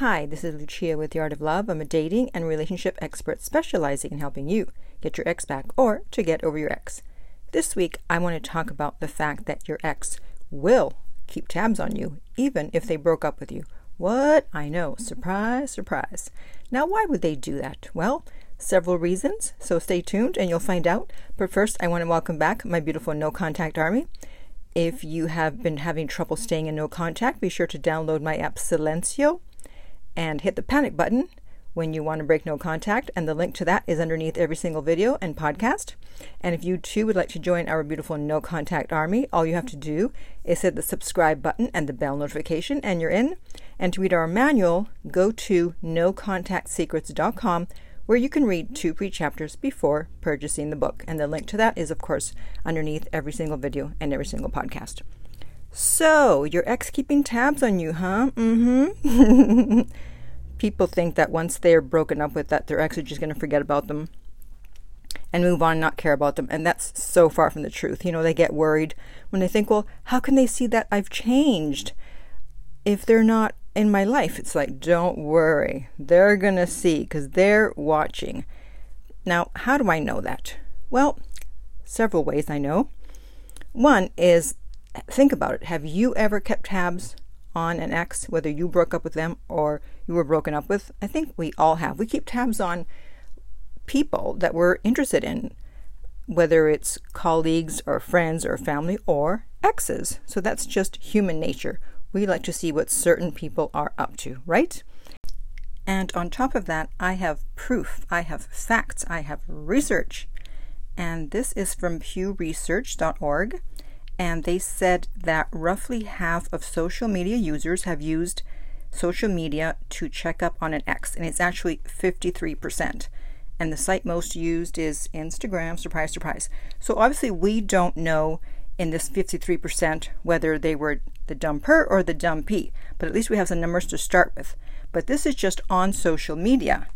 Hi, this is Lucia with The Art of Love. I'm a dating and relationship expert specializing in helping you get your ex back or to get over your ex. This week, I want to talk about the fact that your ex will keep tabs on you, even if they broke up with you. What? I know. Surprise, surprise. Now, why would they do that? Well, several reasons, so stay tuned and you'll find out. But first, I want to welcome back my beautiful no contact army. If you have been having trouble staying in no contact, be sure to download my app Silenzio and hit the panic button when you want to break no contact. And the link to that is underneath every single video and podcast. And if you too would like to join our beautiful no contact army, all you have to do is hit the subscribe button and the bell notification, and you're in. And to read our manual, go to nocontactsecrets.com where you can read two pre chapters before purchasing the book. And the link to that is, of course, underneath every single video and every single podcast. So, your ex keeping tabs on you, huh? Mm hmm. People think that once they're broken up with, that their ex is just going to forget about them and move on and not care about them. And that's so far from the truth. You know, they get worried when they think, well, how can they see that I've changed if they're not in my life? It's like, don't worry. They're going to see because they're watching. Now, how do I know that? Well, several ways I know. One is think about it. Have you ever kept tabs on an ex, whether you broke up with them or you were broken up with? I think we all have. We keep tabs on people that we're interested in, whether it's colleagues or friends or family or exes. So that's just human nature. We like to see what certain people are up to, right? And on top of that, I have proof, I have facts, I have research. And this is from pewresearch.org and they said that roughly half of social media users have used social media to check up on an ex, and it's actually 53%. And the site most used is Instagram, surprise, surprise. So obviously, we don't know in this 53% whether they were the dumper or the dumpee, but at least we have some numbers to start with. But this is just on social media.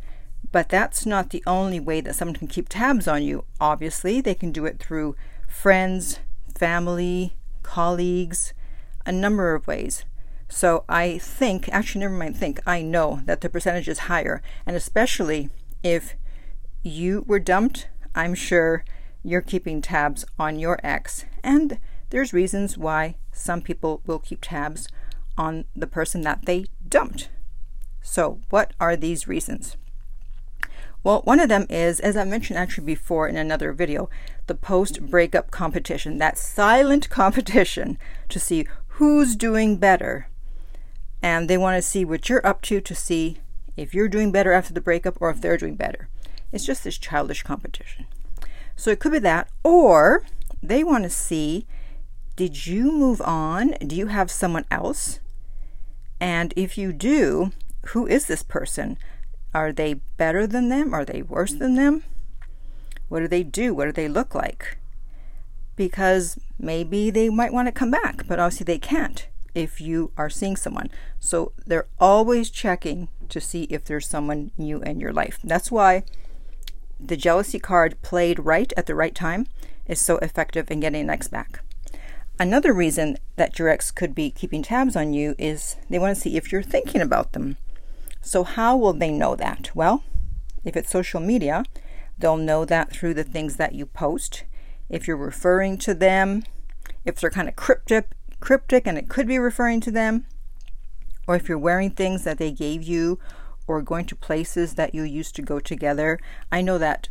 But that's not the only way that someone can keep tabs on you. Obviously, they can do it through friends, family, colleagues, a number of ways. So I think, actually, never mind think, I know that the percentage is higher. And especially if you were dumped, I'm sure you're keeping tabs on your ex. And there's reasons why some people will keep tabs on the person that they dumped. So, what are these reasons? Well, one of them is, as I mentioned actually before in another video, the post breakup competition, that silent competition to see who's doing better. And they want to see what you're up to to see if you're doing better after the breakup or if they're doing better. It's just this childish competition. So it could be that, or they want to see did you move on? Do you have someone else? And if you do, who is this person? Are they better than them? Are they worse than them? What do they do? What do they look like? Because maybe they might want to come back, but obviously they can't if you are seeing someone. So they're always checking to see if there's someone new in your life. That's why the jealousy card played right at the right time is so effective in getting an ex back. Another reason that your ex could be keeping tabs on you is they want to see if you're thinking about them. So, how will they know that? Well, if it's social media, they'll know that through the things that you post. If you're referring to them, if they're kind of cryptic, cryptic and it could be referring to them, or if you're wearing things that they gave you or going to places that you used to go together. I know that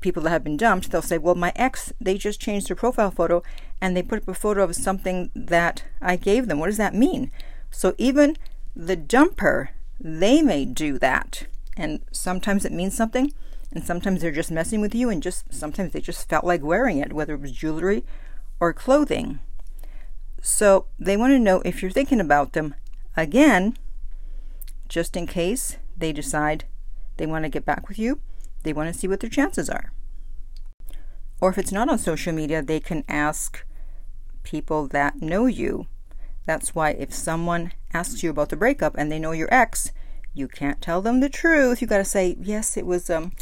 people that have been dumped, they'll say, Well, my ex, they just changed their profile photo and they put up a photo of something that I gave them. What does that mean? So even the dumper they may do that. And sometimes it means something, and sometimes they're just messing with you, and just sometimes they just felt like wearing it, whether it was jewelry or clothing. So they want to know if you're thinking about them again, just in case they decide they want to get back with you. They want to see what their chances are. Or if it's not on social media, they can ask people that know you that's why if someone asks you about the breakup and they know your ex, you can't tell them the truth. You got to say, "Yes, it was um,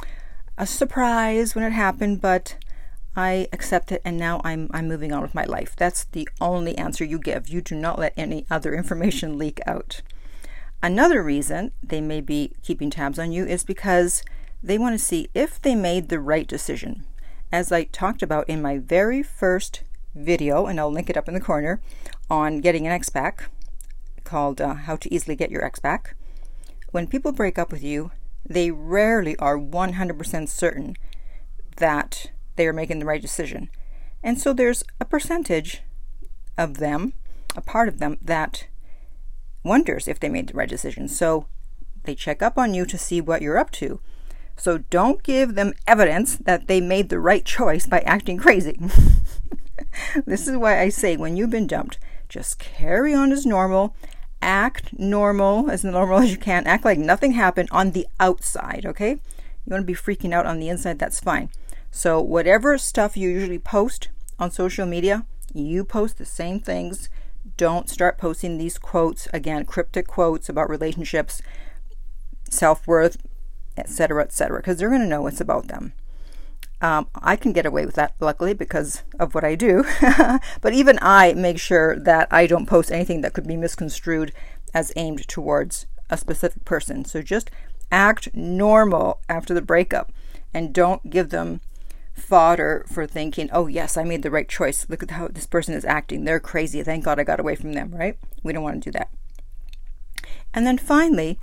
a surprise when it happened, but I accept it and now I'm I'm moving on with my life." That's the only answer you give. You do not let any other information leak out. Another reason they may be keeping tabs on you is because they want to see if they made the right decision. As I talked about in my very first video, and I'll link it up in the corner, on getting an ex back, called uh, How to Easily Get Your Ex Back. When people break up with you, they rarely are 100% certain that they are making the right decision. And so there's a percentage of them, a part of them, that wonders if they made the right decision. So they check up on you to see what you're up to. So don't give them evidence that they made the right choice by acting crazy. this is why I say when you've been dumped, just carry on as normal, act normal, as normal as you can, act like nothing happened on the outside, okay? You want to be freaking out on the inside, that's fine. So, whatever stuff you usually post on social media, you post the same things. Don't start posting these quotes, again, cryptic quotes about relationships, self worth, etc., etc., because they're going to know it's about them. Um, I can get away with that, luckily, because of what I do. but even I make sure that I don't post anything that could be misconstrued as aimed towards a specific person. So just act normal after the breakup and don't give them fodder for thinking, oh, yes, I made the right choice. Look at how this person is acting. They're crazy. Thank God I got away from them, right? We don't want to do that. And then finally,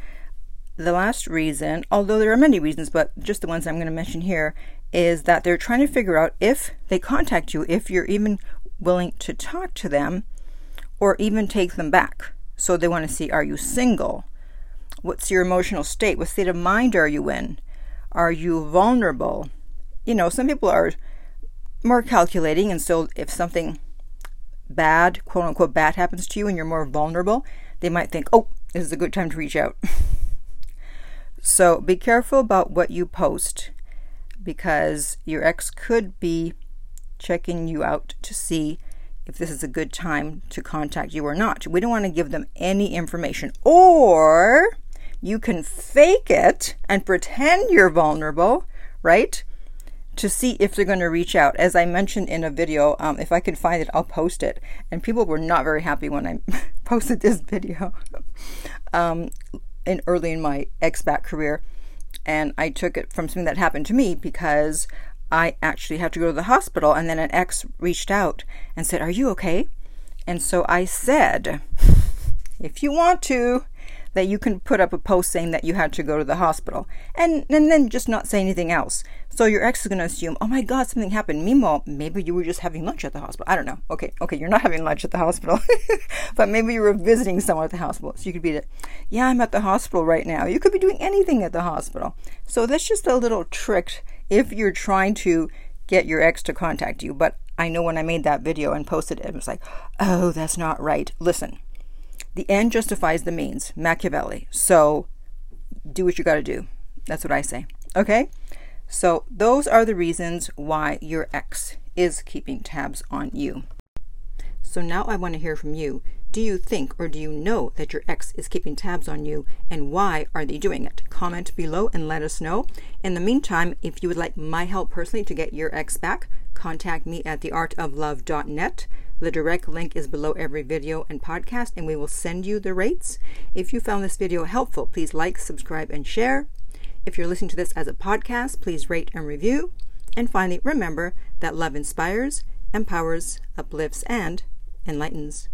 the last reason, although there are many reasons, but just the ones I'm going to mention here, is that they're trying to figure out if they contact you, if you're even willing to talk to them or even take them back. So they want to see are you single? What's your emotional state? What state of mind are you in? Are you vulnerable? You know, some people are more calculating, and so if something bad, quote unquote, bad happens to you and you're more vulnerable, they might think, oh, this is a good time to reach out. so be careful about what you post because your ex could be checking you out to see if this is a good time to contact you or not. We don't want to give them any information. Or you can fake it and pretend you're vulnerable, right? To see if they're going to reach out. As I mentioned in a video, um, if I can find it, I'll post it. And people were not very happy when I posted this video um, in early in my ex back career and I took it from something that happened to me because I actually had to go to the hospital, and then an ex reached out and said, Are you okay? And so I said, If you want to, that you can put up a post saying that you had to go to the hospital and, and then just not say anything else. So your ex is going to assume, oh my God, something happened. Meanwhile, maybe you were just having lunch at the hospital. I don't know. Okay, okay, you're not having lunch at the hospital, but maybe you were visiting someone at the hospital. So you could be yeah, I'm at the hospital right now. You could be doing anything at the hospital. So that's just a little trick if you're trying to get your ex to contact you. But I know when I made that video and posted it, it was like, oh, that's not right. Listen, the end justifies the means, Machiavelli. So do what you got to do. That's what I say. Okay? So those are the reasons why your ex is keeping tabs on you. So now I want to hear from you. Do you think or do you know that your ex is keeping tabs on you and why are they doing it? Comment below and let us know. In the meantime, if you would like my help personally to get your ex back, contact me at theartoflove.net. The direct link is below every video and podcast, and we will send you the rates. If you found this video helpful, please like, subscribe, and share. If you're listening to this as a podcast, please rate and review. And finally, remember that love inspires, empowers, uplifts, and enlightens.